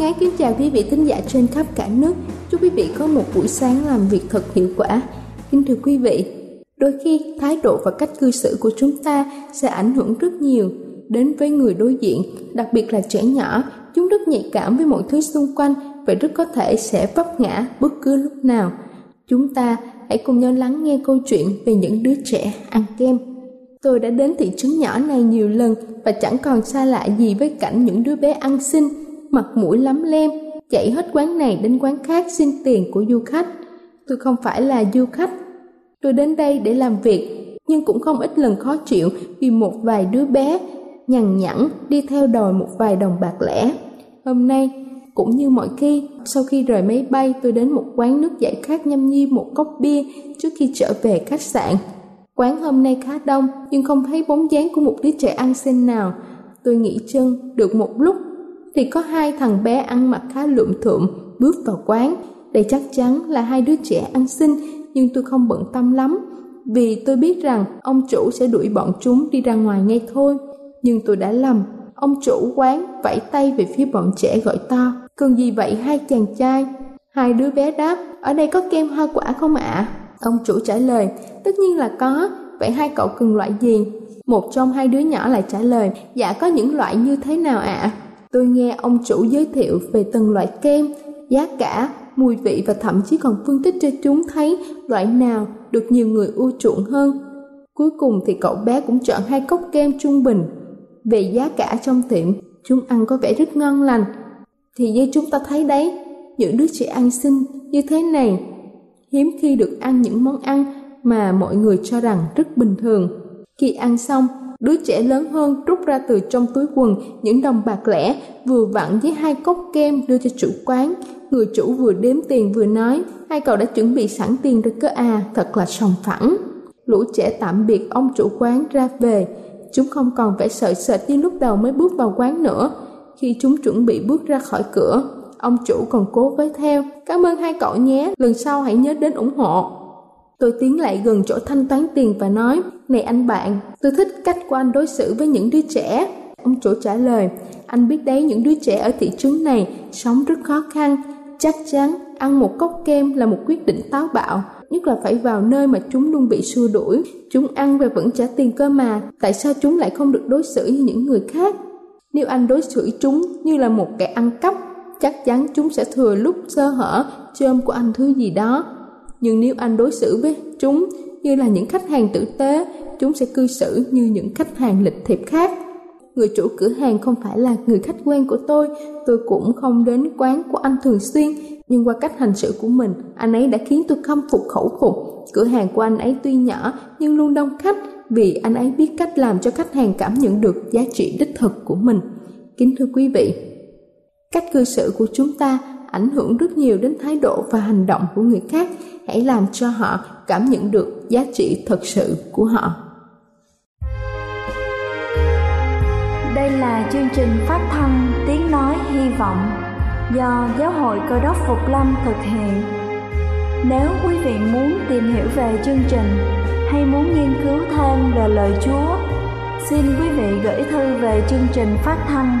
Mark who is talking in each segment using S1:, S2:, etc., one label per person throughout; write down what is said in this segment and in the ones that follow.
S1: Ái kính chào quý vị thính giả trên khắp cả nước. Chúc quý vị có một buổi sáng làm việc thật hiệu quả. Kính thưa quý vị, đôi khi thái độ và cách cư xử của chúng ta sẽ ảnh hưởng rất nhiều đến với người đối diện, đặc biệt là trẻ nhỏ. Chúng rất nhạy cảm với mọi thứ xung quanh và rất có thể sẽ vấp ngã bất cứ lúc nào. Chúng ta hãy cùng nhau lắng nghe câu chuyện về những đứa trẻ ăn kem. Tôi đã đến thị trấn nhỏ này nhiều lần và chẳng còn xa lạ gì với cảnh những đứa bé ăn xin mặt mũi lắm lem, chạy hết quán này đến quán khác xin tiền của du khách. Tôi không phải là du khách. Tôi đến đây để làm việc, nhưng cũng không ít lần khó chịu vì một vài đứa bé nhằn nhẵn đi theo đòi một vài đồng bạc lẻ. Hôm nay, cũng như mọi khi, sau khi rời máy bay tôi đến một quán nước giải khát nhâm nhi một cốc bia trước khi trở về khách sạn. Quán hôm nay khá đông nhưng không thấy bóng dáng của một đứa trẻ ăn xin nào. Tôi nghỉ chân được một lúc thì có hai thằng bé ăn mặc khá lụm thụm bước vào quán. Đây chắc chắn là hai đứa trẻ ăn xin, nhưng tôi không bận tâm lắm, vì tôi biết rằng ông chủ sẽ đuổi bọn chúng đi ra ngoài ngay thôi. Nhưng tôi đã lầm, ông chủ quán vẫy tay về phía bọn trẻ gọi to, cần gì vậy hai chàng trai? Hai đứa bé đáp, ở đây có kem hoa quả không ạ? Ông chủ trả lời, tất nhiên là có, vậy hai cậu cần loại gì? Một trong hai đứa nhỏ lại trả lời, dạ có những loại như thế nào ạ? Tôi nghe ông chủ giới thiệu về từng loại kem, giá cả, mùi vị và thậm chí còn phân tích cho chúng thấy loại nào được nhiều người ưa chuộng hơn. Cuối cùng thì cậu bé cũng chọn hai cốc kem trung bình. Về giá cả trong tiệm, chúng ăn có vẻ rất ngon lành. Thì như chúng ta thấy đấy, những đứa trẻ ăn xin như thế này hiếm khi được ăn những món ăn mà mọi người cho rằng rất bình thường. Khi ăn xong, Đứa trẻ lớn hơn rút ra từ trong túi quần những đồng bạc lẻ vừa vặn với hai cốc kem đưa cho chủ quán. Người chủ vừa đếm tiền vừa nói, hai cậu đã chuẩn bị sẵn tiền rồi cơ à, thật là sòng phẳng. Lũ trẻ tạm biệt ông chủ quán ra về, chúng không còn vẻ sợ sệt như lúc đầu mới bước vào quán nữa. Khi chúng chuẩn bị bước ra khỏi cửa, ông chủ còn cố với theo, cảm ơn hai cậu nhé, lần sau hãy nhớ đến ủng hộ. Tôi tiến lại gần chỗ thanh toán tiền và nói, Này anh bạn, tôi thích cách của anh đối xử với những đứa trẻ. Ông chủ trả lời, anh biết đấy những đứa trẻ ở thị trấn này sống rất khó khăn. Chắc chắn ăn một cốc kem là một quyết định táo bạo, nhất là phải vào nơi mà chúng luôn bị xua đuổi. Chúng ăn và vẫn trả tiền cơ mà, tại sao chúng lại không được đối xử như những người khác? Nếu anh đối xử chúng như là một kẻ ăn cắp, chắc chắn chúng sẽ thừa lúc sơ hở chôm của anh thứ gì đó nhưng nếu anh đối xử với chúng như là những khách hàng tử tế, chúng sẽ cư xử như những khách hàng lịch thiệp khác. Người chủ cửa hàng không phải là người khách quen của tôi. Tôi cũng không đến quán của anh thường xuyên. Nhưng qua cách hành xử của mình, anh ấy đã khiến tôi khâm phục khẩu phục. Cửa hàng của anh ấy tuy nhỏ nhưng luôn đông khách, vì anh ấy biết cách làm cho khách hàng cảm nhận được giá trị đích thực của mình. Kính thưa quý vị, cách cư xử của chúng ta ảnh hưởng rất nhiều đến thái độ và hành động của người khác. Hãy làm cho họ cảm nhận được giá trị thật sự của họ.
S2: Đây là chương trình phát thanh tiếng nói hy vọng do giáo hội cơ đốc phục lâm thực hiện. Nếu quý vị muốn tìm hiểu về chương trình hay muốn nghiên cứu thêm về lời chúa, xin quý vị gửi thư về chương trình phát thanh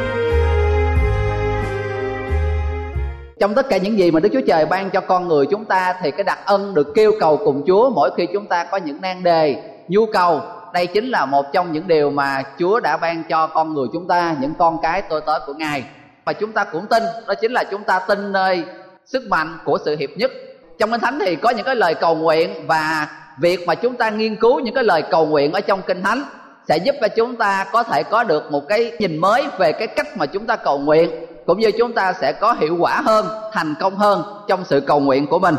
S3: Trong tất cả những gì mà Đức Chúa Trời ban cho con người chúng ta thì cái đặc ân được kêu cầu cùng Chúa mỗi khi chúng ta có những nan đề, nhu cầu. Đây chính là một trong những điều mà Chúa đã ban cho con người chúng ta những con cái tôi tớ của Ngài. Và chúng ta cũng tin đó chính là chúng ta tin nơi sức mạnh của sự hiệp nhất. Trong kinh thánh thì có những cái lời cầu nguyện và việc mà chúng ta nghiên cứu những cái lời cầu nguyện ở trong kinh thánh sẽ giúp cho chúng ta có thể có được một cái nhìn mới về cái cách mà chúng ta cầu nguyện cũng như chúng ta sẽ có hiệu quả hơn, thành công hơn trong sự cầu nguyện của mình.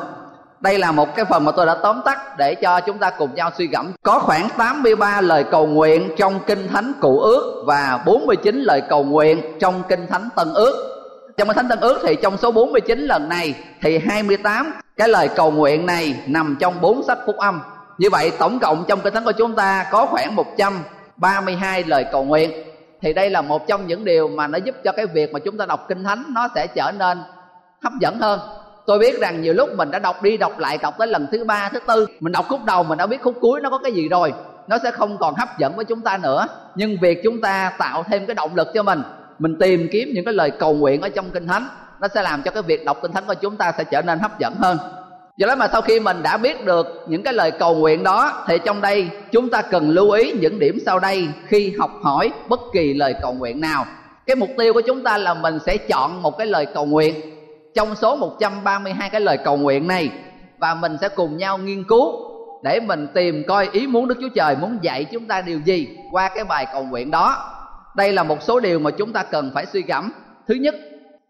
S3: Đây là một cái phần mà tôi đã tóm tắt để cho chúng ta cùng nhau suy gẫm. Có khoảng 83 lời cầu nguyện trong kinh thánh cựu ước và 49 lời cầu nguyện trong kinh thánh tân ước. Trong kinh thánh tân ước thì trong số 49 lần này thì 28 cái lời cầu nguyện này nằm trong bốn sách phúc âm. Như vậy, tổng cộng trong kinh thánh của chúng ta có khoảng 132 lời cầu nguyện thì đây là một trong những điều mà nó giúp cho cái việc mà chúng ta đọc kinh thánh nó sẽ trở nên hấp dẫn hơn. Tôi biết rằng nhiều lúc mình đã đọc đi đọc lại đọc tới lần thứ ba, thứ tư. Mình đọc khúc đầu mình đã biết khúc cuối nó có cái gì rồi. Nó sẽ không còn hấp dẫn với chúng ta nữa. Nhưng việc chúng ta tạo thêm cái động lực cho mình mình tìm kiếm những cái lời cầu nguyện ở trong kinh thánh, nó sẽ làm cho cái việc đọc kinh thánh của chúng ta sẽ trở nên hấp dẫn hơn do đó mà sau khi mình đã biết được những cái lời cầu nguyện đó thì trong đây chúng ta cần lưu ý những điểm sau đây khi học hỏi bất kỳ lời cầu nguyện nào cái mục tiêu của chúng ta là mình sẽ chọn một cái lời cầu nguyện trong số 132 cái lời cầu nguyện này và mình sẽ cùng nhau nghiên cứu để mình tìm coi ý muốn Đức Chúa Trời muốn dạy chúng ta điều gì qua cái bài cầu nguyện đó. Đây là một số điều mà chúng ta cần phải suy gẫm. Thứ nhất,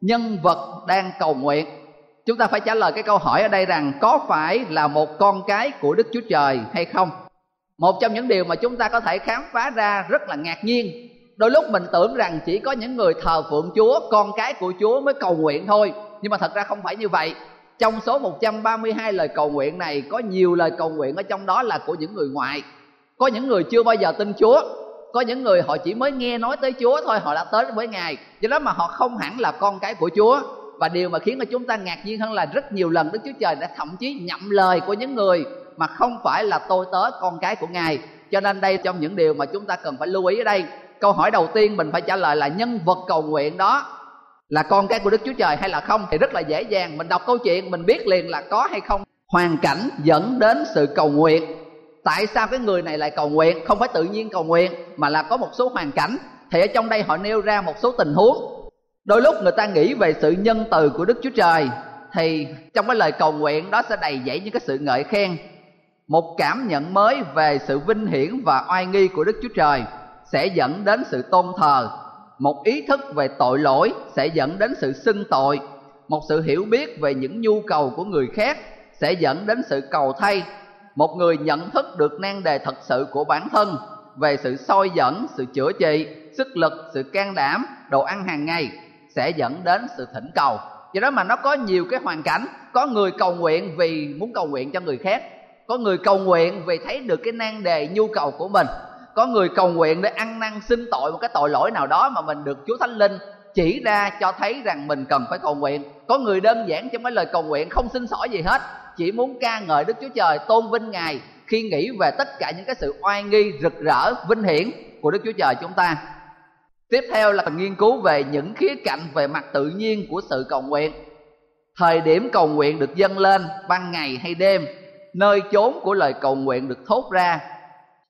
S3: nhân vật đang cầu nguyện chúng ta phải trả lời cái câu hỏi ở đây rằng có phải là một con cái của đức chúa trời hay không? Một trong những điều mà chúng ta có thể khám phá ra rất là ngạc nhiên. Đôi lúc mình tưởng rằng chỉ có những người thờ phượng chúa, con cái của chúa mới cầu nguyện thôi. Nhưng mà thật ra không phải như vậy. Trong số 132 lời cầu nguyện này, có nhiều lời cầu nguyện ở trong đó là của những người ngoại. Có những người chưa bao giờ tin chúa. Có những người họ chỉ mới nghe nói tới chúa thôi, họ đã tới với ngài. Do đó mà họ không hẳn là con cái của chúa và điều mà khiến cho chúng ta ngạc nhiên hơn là rất nhiều lần đức chúa trời đã thậm chí nhậm lời của những người mà không phải là tôi, tớ, con cái của ngài. Cho nên đây trong những điều mà chúng ta cần phải lưu ý ở đây. Câu hỏi đầu tiên mình phải trả lời là nhân vật cầu nguyện đó là con cái của đức chúa trời hay là không thì rất là dễ dàng. Mình đọc câu chuyện, mình biết liền là có hay không. Hoàn cảnh dẫn đến sự cầu nguyện. Tại sao cái người này lại cầu nguyện? Không phải tự nhiên cầu nguyện, mà là có một số hoàn cảnh. Thì ở trong đây họ nêu ra một số tình huống đôi lúc người ta nghĩ về sự nhân từ của đức chúa trời, thì trong cái lời cầu nguyện đó sẽ đầy dẫy những cái sự ngợi khen. Một cảm nhận mới về sự vinh hiển và oai nghi của đức chúa trời sẽ dẫn đến sự tôn thờ. Một ý thức về tội lỗi sẽ dẫn đến sự xưng tội. Một sự hiểu biết về những nhu cầu của người khác sẽ dẫn đến sự cầu thay. Một người nhận thức được nan đề thật sự của bản thân về sự soi dẫn, sự chữa trị, sức lực, sự can đảm, đồ ăn hàng ngày sẽ dẫn đến sự thỉnh cầu. Do đó mà nó có nhiều cái hoàn cảnh, có người cầu nguyện vì muốn cầu nguyện cho người khác, có người cầu nguyện vì thấy được cái nan đề, nhu cầu của mình, có người cầu nguyện để ăn năn, xin tội một cái tội lỗi nào đó mà mình được chúa thánh linh chỉ ra cho thấy rằng mình cần phải cầu nguyện. Có người đơn giản trong cái lời cầu nguyện không xin xỏ gì hết, chỉ muốn ca ngợi đức chúa trời, tôn vinh ngài khi nghĩ về tất cả những cái sự oai nghi rực rỡ, vinh hiển của đức chúa trời chúng ta tiếp theo là nghiên cứu về những khía cạnh về mặt tự nhiên của sự cầu nguyện. Thời điểm cầu nguyện được dâng lên, ban ngày hay đêm, nơi chốn của lời cầu nguyện được thốt ra.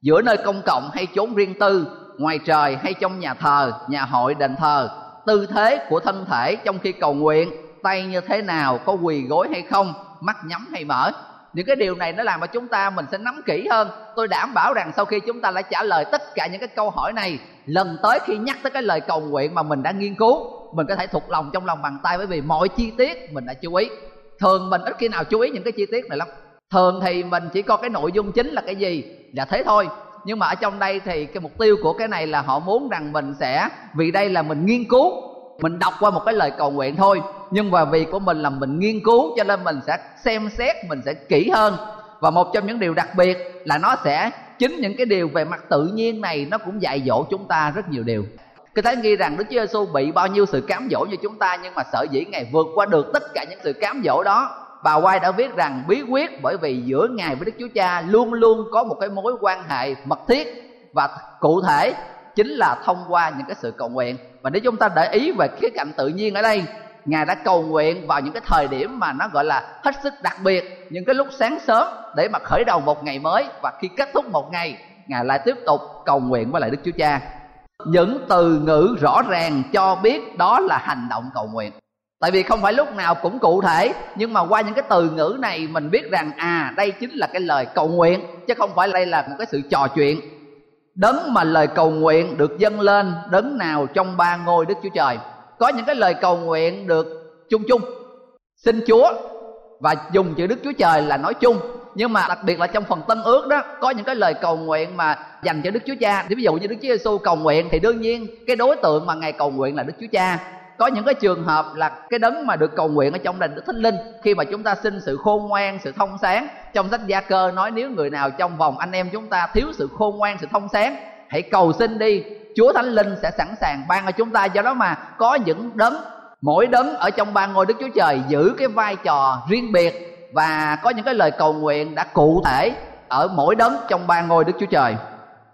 S3: Giữa nơi công cộng hay chốn riêng tư, ngoài trời hay trong nhà thờ, nhà hội, đền thờ, tư thế của thân thể trong khi cầu nguyện, tay như thế nào, có quỳ gối hay không, mắt nhắm hay mở những cái điều này nó làm cho chúng ta mình sẽ nắm kỹ hơn. Tôi đảm bảo rằng sau khi chúng ta đã trả lời tất cả những cái câu hỏi này, lần tới khi nhắc tới cái lời cầu nguyện mà mình đã nghiên cứu, mình có thể thuộc lòng trong lòng bàn tay. Bởi vì mọi chi tiết mình đã chú ý. Thường mình ít khi nào chú ý những cái chi tiết này lắm. Thường thì mình chỉ có cái nội dung chính là cái gì là thế thôi. Nhưng mà ở trong đây thì cái mục tiêu của cái này là họ muốn rằng mình sẽ, vì đây là mình nghiên cứu mình đọc qua một cái lời cầu nguyện thôi. Nhưng mà vì của mình là mình nghiên cứu, cho nên mình sẽ xem xét, mình sẽ kỹ hơn. Và một trong những điều đặc biệt là nó sẽ, chính những cái điều về mặt tự nhiên này, nó cũng dạy dỗ chúng ta rất nhiều điều. Cứ thấy nghi rằng Đức Chúa Giêsu bị bao nhiêu sự cám dỗ như chúng ta, nhưng mà sợ dĩ Ngài vượt qua được tất cả những sự cám dỗ đó. Bà White đã viết rằng bí quyết bởi vì giữa Ngài với Đức Chúa Cha luôn luôn có một cái mối quan hệ mật thiết và cụ thể chính là thông qua những cái sự cầu nguyện. Và nếu chúng ta để ý về khía cạnh tự nhiên ở đây, Ngài đã cầu nguyện vào những cái thời điểm mà nó gọi là hết sức đặc biệt, những cái lúc sáng sớm để mà khởi đầu một ngày mới. Và khi kết thúc một ngày, Ngài lại tiếp tục cầu nguyện với lại Đức Chúa Cha. Những từ ngữ rõ ràng cho biết đó là hành động cầu nguyện. Tại vì không phải lúc nào cũng cụ thể nhưng mà qua những cái từ ngữ này mình biết rằng à đây chính là cái lời cầu nguyện chứ không phải đây là một cái sự trò chuyện đấng mà lời cầu nguyện được dâng lên, đấng nào trong ba ngôi đức chúa trời. Có những cái lời cầu nguyện được chung chung, xin chúa và dùng chữ đức chúa trời là nói chung. Nhưng mà đặc biệt là trong phần tân ước đó, có những cái lời cầu nguyện mà dành cho đức chúa cha. Thì ví dụ như đức chúa giêsu cầu nguyện, thì đương nhiên cái đối tượng mà ngài cầu nguyện là đức chúa cha có những cái trường hợp là cái đấng mà được cầu nguyện ở trong đền đức thánh linh, khi mà chúng ta xin sự khôn ngoan, sự thông sáng, trong sách gia cơ nói nếu người nào trong vòng anh em chúng ta thiếu sự khôn ngoan, sự thông sáng, hãy cầu xin đi. Chúa thánh linh sẽ sẵn sàng ban cho chúng ta. Do đó mà có những đấng, mỗi đấng ở trong ba ngôi đức chúa trời giữ cái vai trò riêng biệt và có những cái lời cầu nguyện đã cụ thể ở mỗi đấng trong ba ngôi Đức Chúa Trời.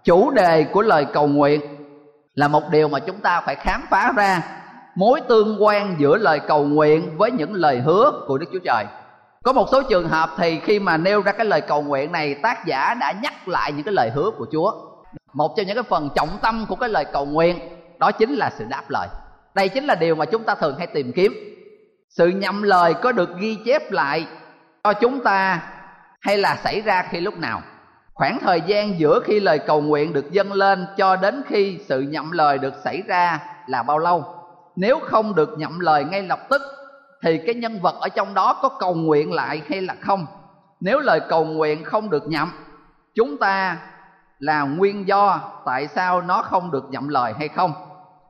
S3: Chủ đề của lời cầu nguyện là một điều mà chúng ta phải khám phá ra mối tương quan giữa lời cầu nguyện với những lời hứa của Đức Chúa Trời. Có một số trường hợp thì khi mà nêu ra cái lời cầu nguyện này, tác giả đã nhắc lại những cái lời hứa của Chúa. Một trong những cái phần trọng tâm của cái lời cầu nguyện, đó chính là sự đáp lời. Đây chính là điều mà chúng ta thường hay tìm kiếm. Sự nhậm lời có được ghi chép lại cho chúng ta hay là xảy ra khi lúc nào khoảng thời gian giữa khi lời cầu nguyện được dâng lên cho đến khi sự nhậm lời được xảy ra là bao lâu nếu không được nhậm lời ngay lập tức, thì cái nhân vật ở trong đó có cầu nguyện lại hay là không? Nếu lời cầu nguyện không được nhậm, chúng ta là nguyên do tại sao nó không được nhậm lời hay không?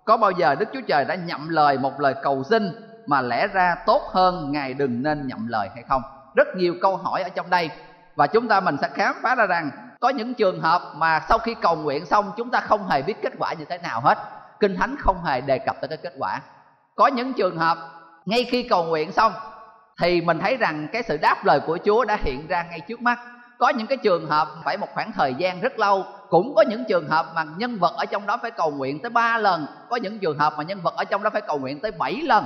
S3: Có bao giờ đức chúa trời đã nhậm lời một lời cầu xin mà lẽ ra tốt hơn ngài đừng nên nhậm lời hay không? Rất nhiều câu hỏi ở trong đây. Và chúng ta mình sẽ khám phá ra rằng có những trường hợp mà sau khi cầu nguyện xong, chúng ta không hề biết kết quả như thế nào hết kinh thánh không hề đề cập tới cái kết quả. Có những trường hợp, ngay khi cầu nguyện xong, thì mình thấy rằng cái sự đáp lời của chúa đã hiện ra ngay trước mắt. Có những cái trường hợp phải một khoảng thời gian rất lâu. Cũng có những trường hợp mà nhân vật ở trong đó phải cầu nguyện tới ba lần. Có những trường hợp mà nhân vật ở trong đó phải cầu nguyện tới bảy lần.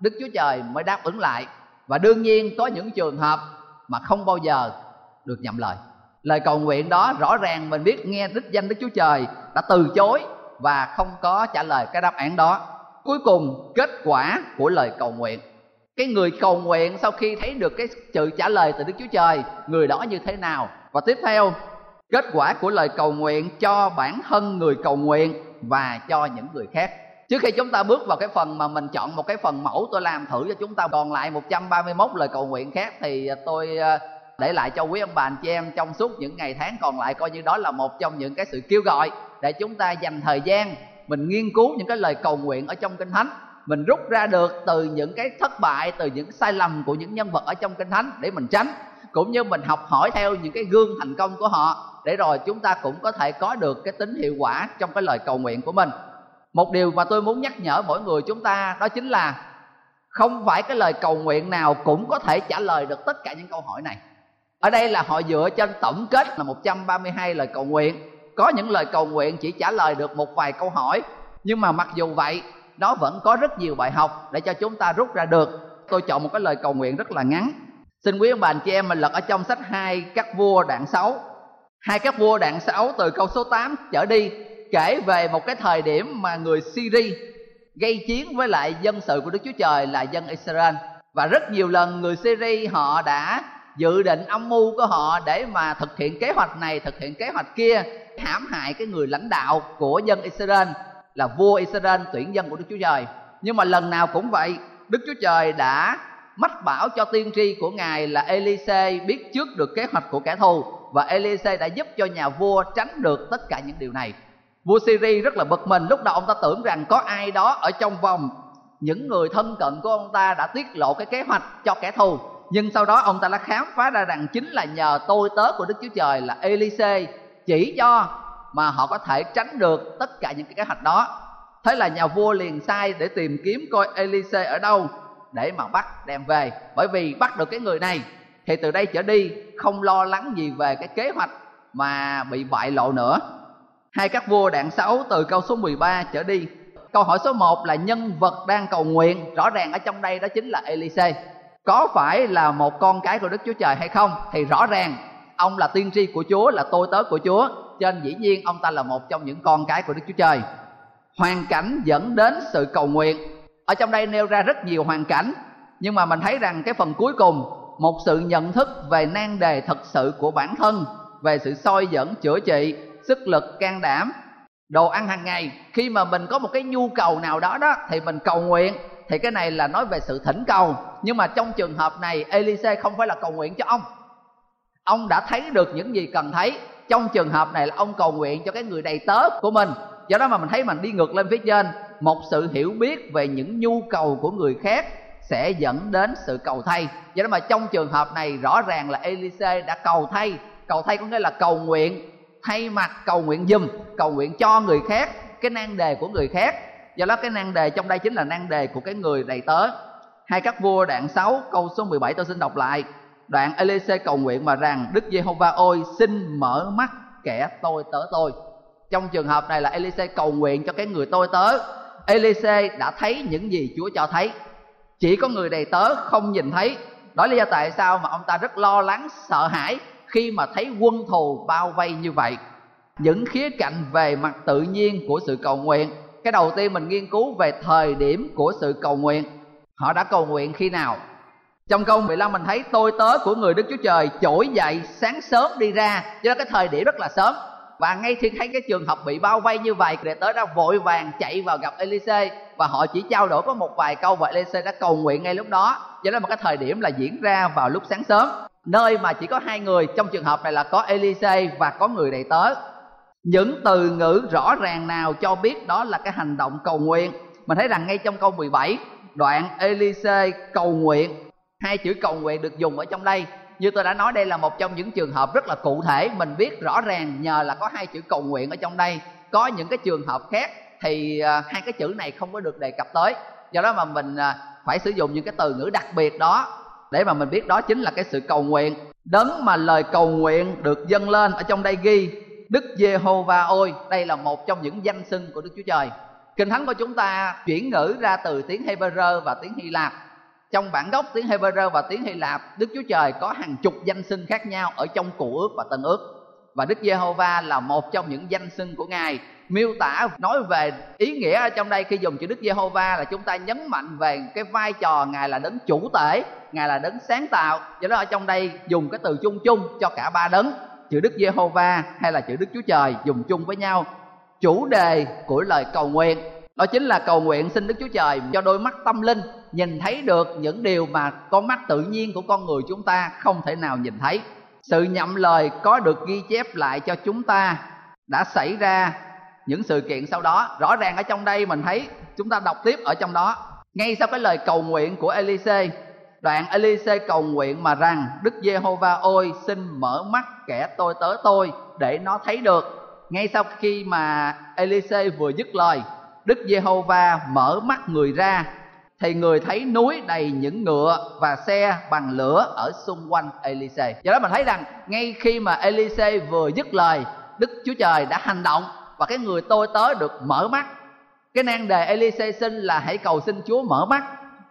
S3: Đức chúa trời mới đáp ứng lại. Và đương nhiên có những trường hợp mà không bao giờ được nhậm lời. Lời cầu nguyện đó rõ ràng mình biết nghe đích danh đức chúa trời đã từ chối và không có trả lời cái đáp án đó. Cuối cùng, kết quả của lời cầu nguyện. Cái người cầu nguyện sau khi thấy được cái sự trả lời từ đức chúa trời, người đó như thế nào? Và tiếp theo, kết quả của lời cầu nguyện cho bản thân người cầu nguyện và cho những người khác. Trước khi chúng ta bước vào cái phần mà mình chọn một cái phần mẫu, tôi làm thử cho chúng ta. Còn lại 131 lời cầu nguyện khác thì à, tôi à, để lại cho quý ông bà, anh chị em trong suốt những ngày tháng còn lại, coi như đó là một trong những cái sự kêu gọi để chúng ta dành thời gian mình nghiên cứu những cái lời cầu nguyện ở trong kinh thánh. Mình rút ra được từ những cái thất bại, từ những sai lầm của những nhân vật ở trong kinh thánh để mình tránh. Cũng như mình học hỏi theo những cái gương thành công của họ để rồi chúng ta cũng có thể có được cái tính hiệu quả trong cái lời cầu nguyện của mình. Một điều mà tôi muốn nhắc nhở mỗi người chúng ta đó chính là không phải cái lời cầu nguyện nào cũng có thể trả lời được tất cả những câu hỏi này. Ở đây là họ dựa trên tổng kết là 132 lời cầu nguyện có những lời cầu nguyện chỉ trả lời được một vài câu hỏi. Nhưng mà mặc dù vậy, nó vẫn có rất nhiều bài học để cho chúng ta rút ra được. Tôi chọn một cái lời cầu nguyện rất là ngắn. Xin quý ông bà anh chị em mình lật ở trong sách hai các vua đoạn 6 hai các vua đoạn 6 từ câu số 8 trở đi, kể về một cái thời điểm mà người Syri gây chiến với lại dân sự của đức chúa trời là dân israel. Và rất nhiều lần người syri họ đã dự định âm mưu của họ để mà thực hiện kế hoạch này, thực hiện kế hoạch kia hãm hại cái người lãnh đạo của dân israel là vua israel tuyển dân của đức chúa trời nhưng mà lần nào cũng vậy đức chúa trời đã mách bảo cho tiên tri của ngài là Elise biết trước được kế hoạch của kẻ thù và Elise đã giúp cho nhà vua tránh được tất cả những điều này. Vua Syria rất là bực mình, lúc đầu ông ta tưởng rằng có ai đó ở trong vòng những người thân cận của ông ta đã tiết lộ cái kế hoạch cho kẻ thù nhưng sau đó ông ta đã khám phá ra rằng chính là nhờ tôi tớ của Đức Chúa Trời là Elise chỉ cho mà họ có thể tránh được tất cả những cái kế hoạch đó. Thế là nhà vua liền sai để tìm kiếm coi Elise ở đâu để mà bắt đem về. Bởi vì bắt được cái người này thì từ đây trở đi không lo lắng gì về cái kế hoạch mà bị bại lộ nữa. Hai các vua đạn 6 từ câu số 13 trở đi, câu hỏi số 1 là nhân vật đang cầu nguyện rõ ràng ở trong đây đó chính là Elise có phải là một con cái của Đức Chúa Trời hay không? Thì rõ ràng ông là tiên tri của Chúa, là tôi tớ của Chúa. Cho nên dĩ nhiên ông ta là một trong những con cái của Đức Chúa Trời. Hoàn cảnh dẫn đến sự cầu nguyện. Ở trong đây nêu ra rất nhiều hoàn cảnh. Nhưng mà mình thấy rằng cái phần cuối cùng, một sự nhận thức về nan đề thật sự của bản thân, về sự soi dẫn, chữa trị, sức lực, can đảm, đồ ăn hàng ngày. Khi mà mình có một cái nhu cầu nào đó đó, thì mình cầu nguyện. Thì cái này là nói về sự thỉnh cầu. Nhưng mà trong trường hợp này, Elise không phải là cầu nguyện cho ông ông đã thấy được những gì cần thấy. Trong trường hợp này là ông cầu nguyện cho cái người đầy tớ của mình. Do đó mà mình thấy mình đi ngược lên phía trên, một sự hiểu biết về những nhu cầu của người khác sẽ dẫn đến sự cầu thay. Do đó mà trong trường hợp này rõ ràng là Elise đã cầu thay. Cầu thay có nghĩa là cầu nguyện, thay mặt, cầu nguyện dùm cầu nguyện cho người khác, cái nan đề của người khác. Do đó cái nan đề trong đây chính là nan đề của cái người đầy tớ. Hai các vua đoạn 6 câu số 17 tôi xin đọc lại đoạn Elise cầu nguyện mà rằng, Đức Giê-hô-va ôi xin mở mắt kẻ tôi tớ tôi. Trong trường hợp này là Elise cầu nguyện cho cái người tôi tớ. Elise đã thấy những gì Chúa cho thấy. Chỉ có người đầy tớ không nhìn thấy. Đó là lý do tại sao mà ông ta rất lo lắng, sợ hãi khi mà thấy quân thù bao vây như vậy. Những khía cạnh về mặt tự nhiên của sự cầu nguyện. Cái đầu tiên mình nghiên cứu về thời điểm của sự cầu nguyện. Họ đã cầu nguyện khi nào? Trong câu 15 mình thấy, tôi tớ của người Đức Chúa Trời trỗi dậy sáng sớm đi ra. Cho nên cái thời điểm rất là sớm. Và ngay khi thấy cái trường hợp bị bao vây như vậy đệ tới đã vội vàng chạy vào gặp Elise và họ chỉ trao đổi có một vài câu và Elise đã cầu nguyện ngay lúc đó. Cho nên một cái thời điểm là diễn ra vào lúc sáng sớm. Nơi mà chỉ có hai người, trong trường hợp này là có Elise và có người đầy tớ. Những từ ngữ rõ ràng nào cho biết đó là cái hành động cầu nguyện? Mình thấy rằng ngay trong câu 17 đoạn Elise cầu nguyện hai chữ cầu nguyện được dùng ở trong đây. Như tôi đã nói, đây là một trong những trường hợp rất là cụ thể. Mình biết rõ ràng nhờ là có hai chữ cầu nguyện ở trong đây. Có những cái trường hợp khác thì à, hai cái chữ này không có được đề cập tới. Do đó mà mình à, phải sử dụng những cái từ ngữ đặc biệt đó để mà mình biết đó chính là cái sự cầu nguyện. Đấng mà lời cầu nguyện được dâng lên ở trong đây ghi, Đức Giê-hô-va ôi, đây là một trong những danh xưng của Đức Chúa Trời. Kinh Thánh của chúng ta chuyển ngữ ra từ tiếng Hebrew và tiếng Hy Lạp trong bản gốc tiếng Hebrew và tiếng Hy Lạp Đức Chúa Trời có hàng chục danh xưng khác nhau ở trong Cựu ước và Tân ước và Đức Giê-hô-va là một trong những danh xưng của Ngài miêu tả nói về ý nghĩa ở trong đây khi dùng chữ Đức Giê-hô-va là chúng ta nhấn mạnh về cái vai trò Ngài là đấng chủ tể, Ngài là đấng sáng tạo. Do đó ở trong đây dùng cái từ chung chung cho cả ba đấng, chữ Đức Giê-hô-va hay là chữ Đức Chúa Trời dùng chung với nhau. Chủ đề của lời cầu nguyện đó chính là cầu nguyện xin Đức Chúa Trời cho đôi mắt tâm linh nhìn thấy được những điều mà con mắt tự nhiên của con người chúng ta không thể nào nhìn thấy. Sự nhậm lời có được ghi chép lại cho chúng ta đã xảy ra những sự kiện sau đó. Rõ ràng ở trong đây mình thấy chúng ta đọc tiếp ở trong đó. Ngay sau cái lời cầu nguyện của Elise, đoạn Elise cầu nguyện mà rằng, Đức Giê-hô-va ôi, xin mở mắt kẻ tôi tớ tôi để nó thấy được. Ngay sau khi mà Elise vừa dứt lời, Đức Giê-hô-va mở mắt người ra thì người thấy núi đầy những ngựa và xe bằng lửa ở xung quanh Elise. Do đó mình thấy rằng ngay khi mà Elise vừa dứt lời, Đức Chúa Trời đã hành động và cái người tôi tớ được mở mắt. Cái nan đề Elise xin là hãy cầu xin Chúa mở mắt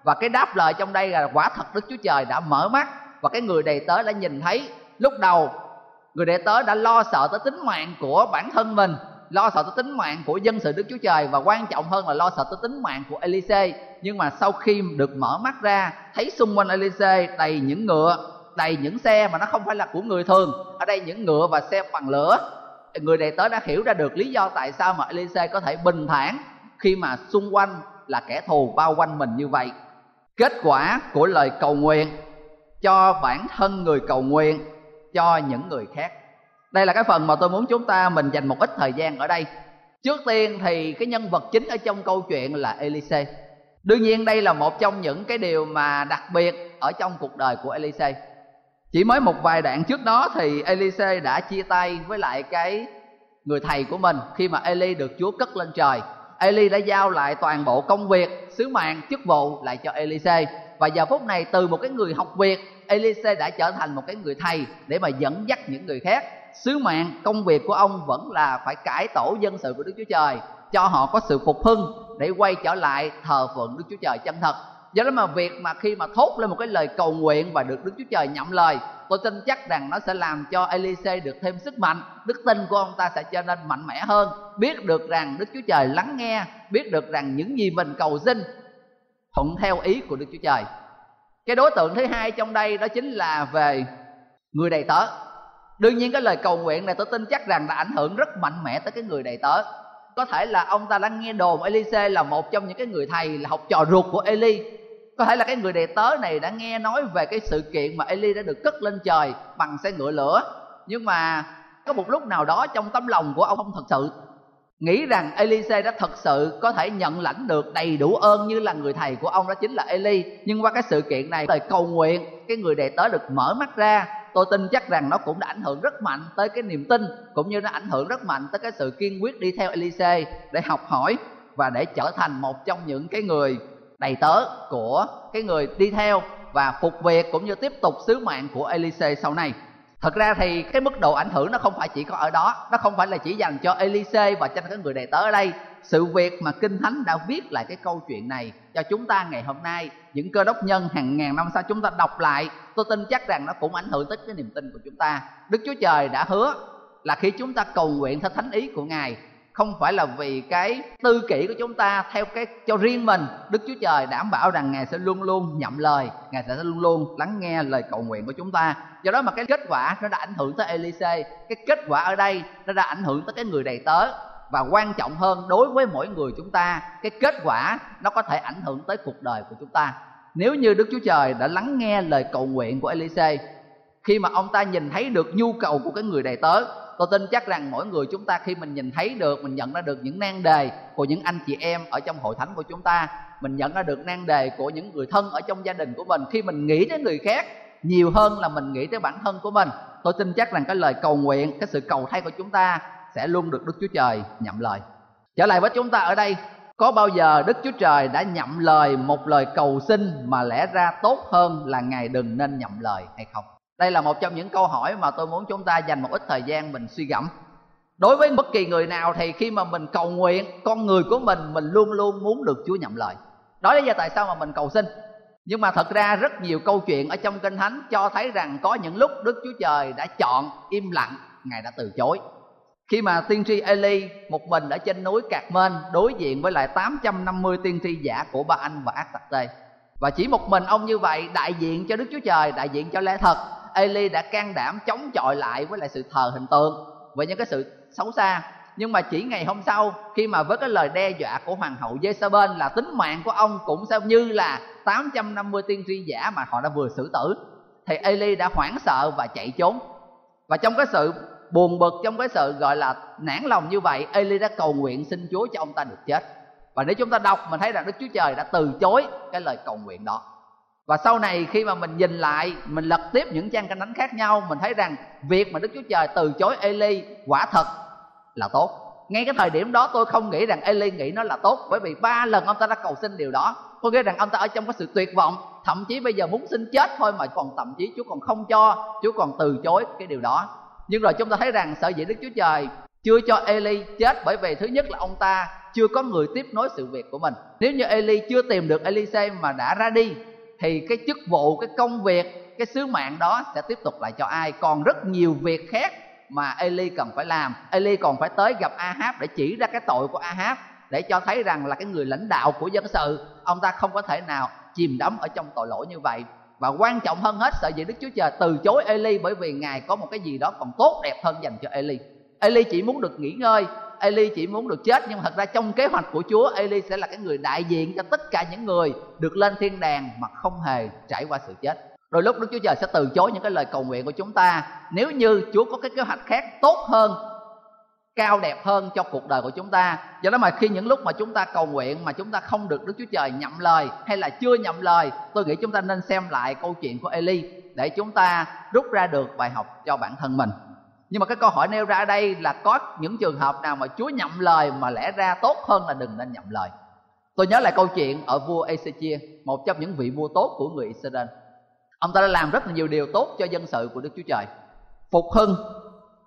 S3: và cái đáp lời trong đây là quả thật Đức Chúa Trời đã mở mắt và cái người đầy tớ đã nhìn thấy lúc đầu người đệ tớ đã lo sợ tới tính mạng của bản thân mình lo sợ tới tính mạng của dân sự Đức Chúa Trời và quan trọng hơn là lo sợ tới tính mạng của Elise. Nhưng mà sau khi được mở mắt ra, thấy xung quanh Elise đầy những ngựa, đầy những xe mà nó không phải là của người thường. Ở đây những ngựa và xe bằng lửa. Người đầy tớ đã hiểu ra được lý do tại sao mà Elise có thể bình thản khi mà xung quanh là kẻ thù bao quanh mình như vậy. Kết quả của lời cầu nguyện cho bản thân người cầu nguyện cho những người khác đây là cái phần mà tôi muốn chúng ta mình dành một ít thời gian ở đây trước tiên thì cái nhân vật chính ở trong câu chuyện là Elise đương nhiên đây là một trong những cái điều mà đặc biệt ở trong cuộc đời của Elise chỉ mới một vài đoạn trước đó thì Elise đã chia tay với lại cái người thầy của mình khi mà Eli được Chúa cất lên trời. Eli đã giao lại toàn bộ công việc, sứ mạng, chức vụ lại cho Elise và giờ phút này từ một cái người học việc Elise đã trở thành một cái người thầy để mà dẫn dắt những người khác. Sứ mạng, công việc của ông vẫn là phải cải tổ dân sự của Đức Chúa Trời cho họ có sự phục hưng để quay trở lại thờ phượng Đức Chúa Trời chân thật. Do đó mà việc mà khi mà thốt lên một cái lời cầu nguyện và được Đức Chúa Trời nhậm lời, tôi tin chắc rằng nó sẽ làm cho Elise được thêm sức mạnh, đức tin của ông ta sẽ trở nên mạnh mẽ hơn. Biết được rằng Đức Chúa Trời lắng nghe, biết được rằng những gì mình cầu xin thuận theo ý của Đức Chúa Trời. Cái đối tượng thứ hai trong đây đó chính là về người đầy tớ. Đương nhiên cái lời cầu nguyện này tôi tin chắc rằng đã ảnh hưởng rất mạnh mẽ tới cái người đầy tớ có thể là ông ta đã nghe đồn Elise là một trong những cái người thầy là học trò ruột của Eli. Có thể là cái người đệ tớ này đã nghe nói về cái sự kiện mà Eli đã được cất lên trời bằng xe ngựa lửa. Nhưng mà có một lúc nào đó trong tấm lòng của ông không thật sự. Nghĩ rằng Elise đã thật sự có thể nhận lãnh được đầy đủ ơn như là người thầy của ông đó chính là Eli. Nhưng qua cái sự kiện này, lời cầu nguyện cái người đệ tớ được mở mắt ra tôi tin chắc rằng nó cũng đã ảnh hưởng rất mạnh tới cái niềm tin, cũng như nó ảnh hưởng rất mạnh tới cái sự kiên quyết đi theo Elise để học hỏi và để trở thành một trong những cái người đầy tớ của cái người đi theo và phục việc cũng như tiếp tục sứ mạng của Elise sau này. Thật ra thì cái mức độ ảnh hưởng nó không phải chỉ có ở đó, nó không phải là chỉ dành cho Elise và cho các người đầy tớ ở đây. Sự việc mà kinh thánh đã viết lại cái câu chuyện này cho chúng ta ngày hôm nay những cơ đốc nhân hàng ngàn năm sau chúng ta đọc lại, tôi tin chắc rằng nó cũng ảnh hưởng tới cái niềm tin của chúng ta. Đức chúa trời đã hứa là khi chúng ta cầu nguyện theo thánh ý của ngài, không phải là vì cái tư kỷ của chúng ta theo cái, cho riêng mình, đức chúa trời đảm bảo rằng ngài sẽ luôn luôn nhậm lời, ngài sẽ luôn luôn lắng nghe lời cầu nguyện của chúng ta. Do đó mà cái kết quả nó đã ảnh hưởng tới elise cái kết quả ở đây nó đã ảnh hưởng tới cái người đầy tớ và quan trọng hơn, đối với mỗi người chúng ta, cái kết quả nó có thể ảnh hưởng tới cuộc đời của chúng ta. Nếu như đức chúa trời đã lắng nghe lời cầu nguyện của elise khi mà ông ta nhìn thấy được nhu cầu của cái người đầy tớ, tôi tin chắc rằng mỗi người chúng ta khi mình nhìn thấy được, mình nhận ra được những nan đề của những anh chị em ở trong hội thánh của chúng ta, mình nhận ra được nan đề của những người thân ở trong gia đình của mình, khi mình nghĩ tới người khác, nhiều hơn là mình nghĩ tới bản thân của mình, tôi tin chắc rằng cái lời cầu nguyện, cái sự cầu thay của chúng ta sẽ luôn được đức chúa trời nhậm lời. Trở lại với chúng ta ở đây, có bao giờ đức chúa trời đã nhậm lời một lời cầu xin mà lẽ ra tốt hơn là ngài đừng nên nhậm lời hay không? Đây là một trong những câu hỏi mà tôi muốn chúng ta dành một ít thời gian mình suy gẫm. Đối với bất kỳ người nào thì khi mà mình cầu nguyện, con người của mình mình luôn luôn muốn được chúa nhậm lời. Đó là lý do tại sao mà mình cầu xin. Nhưng mà thật ra rất nhiều câu chuyện ở trong kinh thánh cho thấy rằng có những lúc đức chúa trời đã chọn im lặng, ngài đã từ chối khi mà tiên tri Eli một mình ở trên núi Cạc Mên đối diện với lại 850 tiên tri giả của Ba Anh và Ác Tặc Tê. Và chỉ một mình ông như vậy đại diện cho Đức Chúa Trời, đại diện cho lẽ thật Eli đã can đảm chống chọi lại với lại sự thờ hình tượng và những cái sự xấu xa. Nhưng mà chỉ ngày hôm sau, khi mà với cái lời đe dọa của hoàng hậu Jezebel là tính mạng của ông cũng xem như là 850 tiên tri giả mà họ đã vừa xử tử, thì Eli đã hoảng sợ và chạy trốn. Và trong cái sự buồn bực trong cái sự gọi là nản lòng như vậy, Eli đã cầu nguyện xin Chúa cho ông ta được chết. Và nếu chúng ta đọc, mình thấy rằng Đức Chúa Trời đã từ chối cái lời cầu nguyện đó. Và sau này khi mà mình nhìn lại, mình lật tiếp những trang kinh thánh khác nhau, mình thấy rằng việc mà đức chúa trời từ chối eli quả thật là tốt. Ngay cái thời điểm đó tôi không nghĩ rằng eli nghĩ nó là tốt, bởi vì ba lần ông ta đã cầu xin điều đó. Tôi nghĩ rằng ông ta ở trong cái sự tuyệt vọng, thậm chí bây giờ muốn xin chết thôi mà còn thậm chí chúa còn không cho, chúa còn từ chối cái điều đó nhưng rồi chúng ta thấy rằng sở dĩ đức chúa trời chưa cho eli chết bởi vì thứ nhất là ông ta chưa có người tiếp nối sự việc của mình. Nếu như eli chưa tìm được elise mà đã ra đi, thì cái chức vụ, cái công việc, cái sứ mạng đó sẽ tiếp tục lại cho ai? Còn rất nhiều việc khác mà Eli cần phải làm. Eli còn phải tới gặp Ahab để chỉ ra cái tội của Ahab, để cho thấy rằng là cái người lãnh đạo của dân sự, ông ta không có thể nào chìm đắm ở trong tội lỗi như vậy và quan trọng hơn hết sợ gì Đức Chúa Trời từ chối Eli bởi vì Ngài có một cái gì đó còn tốt đẹp hơn dành cho Eli. Eli chỉ muốn được nghỉ ngơi, Eli chỉ muốn được chết nhưng thật ra trong kế hoạch của Chúa Eli sẽ là cái người đại diện cho tất cả những người được lên thiên đàng mà không hề trải qua sự chết. Đôi lúc Đức Chúa Trời sẽ từ chối những cái lời cầu nguyện của chúng ta nếu như Chúa có cái kế hoạch khác tốt hơn cao đẹp hơn cho cuộc đời của chúng ta. Do đó mà khi những lúc mà chúng ta cầu nguyện mà chúng ta không được đức chúa trời nhậm lời hay là chưa nhậm lời, tôi nghĩ chúng ta nên xem lại câu chuyện của eli để chúng ta rút ra được bài học cho bản thân mình. Nhưng mà cái câu hỏi nêu ra ở đây là có những trường hợp nào mà chúa nhậm lời mà lẽ ra tốt hơn là đừng nên nhậm lời? Tôi nhớ lại câu chuyện ở vua Ezechia một trong những vị vua tốt của người Israel. Ông ta đã làm rất là nhiều điều tốt cho dân sự của đức chúa trời. Phục hưng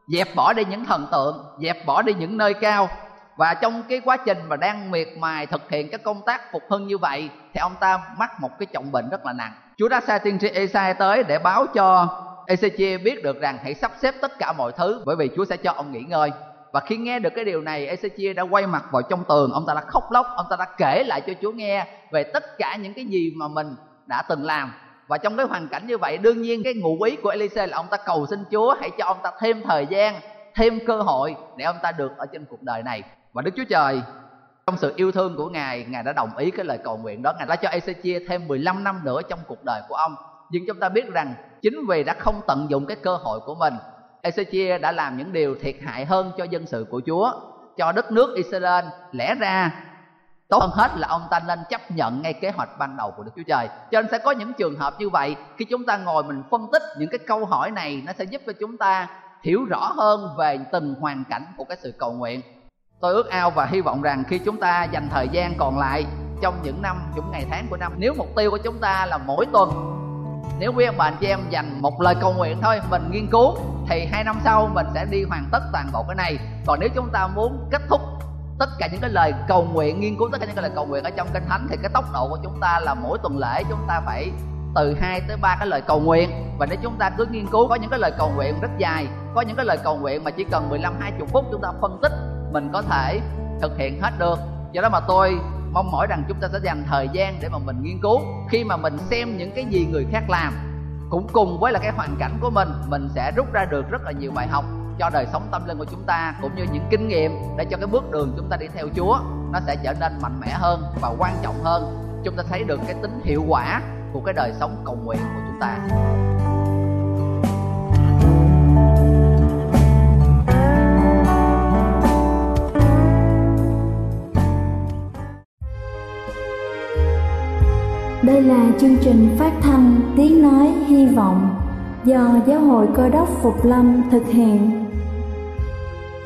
S3: dẹp bỏ đi những thần tượng, dẹp bỏ đi những nơi cao. Và trong cái quá trình mà đang miệt mài thực hiện các công tác phục hưng như vậy, thì ông ta mắc một cái trọng bệnh rất là nặng. Chúa đã sai tiên tri Esai tới để báo cho Ezechia biết được rằng hãy sắp xếp tất cả mọi thứ, bởi vì chúa sẽ cho ông nghỉ ngơi. Và khi nghe được cái điều này, Ezechia đã quay mặt vào trong tường. Ông ta đã khóc lóc, ông ta đã kể lại cho chúa nghe về tất cả những cái gì mà mình đã từng làm và trong cái hoàn cảnh như vậy, đương nhiên cái ngụ ý của Elise là ông ta cầu xin Chúa hãy cho ông ta thêm thời gian, thêm cơ hội để ông ta được ở trên cuộc đời này. Và Đức Chúa Trời, trong sự yêu thương của Ngài Ngài đã đồng ý cái lời cầu nguyện đó. Ngài đã cho Ezechia thêm 15 năm nữa trong cuộc đời của ông. Nhưng chúng ta biết rằng chính vì đã không tận dụng cái cơ hội của mình Ezechia đã làm những điều thiệt hại hơn cho dân sự của Chúa, cho đất nước Israel. Lẽ ra tốt hơn hết là ông ta nên chấp nhận ngay kế hoạch ban đầu của Đức Chúa Trời. Cho nên sẽ có những trường hợp như vậy, khi chúng ta ngồi mình phân tích những cái câu hỏi này, nó sẽ giúp cho chúng ta hiểu rõ hơn về từng hoàn cảnh của cái sự cầu nguyện. Tôi ước ao và hy vọng rằng khi chúng ta dành thời gian còn lại trong những năm, những ngày tháng của năm, nếu mục tiêu của chúng ta là mỗi tuần, nếu quý ông bà anh chị em dành một lời cầu nguyện thôi, mình nghiên cứu, thì hai năm sau mình sẽ đi hoàn tất toàn bộ cái này. Còn nếu chúng ta muốn kết thúc tất cả những cái lời cầu nguyện, nghiên cứu tất cả những cái lời cầu nguyện ở trong kinh thánh thì cái tốc độ của chúng ta là mỗi tuần lễ chúng ta phải từ 2 tới 3 cái lời cầu nguyện. Và nếu chúng ta cứ nghiên cứu, có những cái lời cầu nguyện rất dài, có những cái lời cầu nguyện mà chỉ cần 15 20 phút chúng ta phân tích, mình có thể thực hiện hết được. Do đó mà tôi mong mỏi rằng chúng ta sẽ dành thời gian để mà mình nghiên cứu. Khi mà mình xem những cái gì người khác làm, cũng cùng với là cái hoàn cảnh của mình mình sẽ rút ra được rất là nhiều bài học cho đời sống tâm linh của chúng ta, cũng như những kinh nghiệm để cho cái bước đường chúng ta đi theo Chúa, nó sẽ trở nên mạnh mẽ hơn và quan trọng hơn chúng ta thấy được cái tính hiệu quả của cái đời sống cầu nguyện của chúng ta
S2: Đây là chương trình phát thanh Tiếng Nói Hy Vọng do Giáo hội Cơ đốc Phục Lâm thực hiện.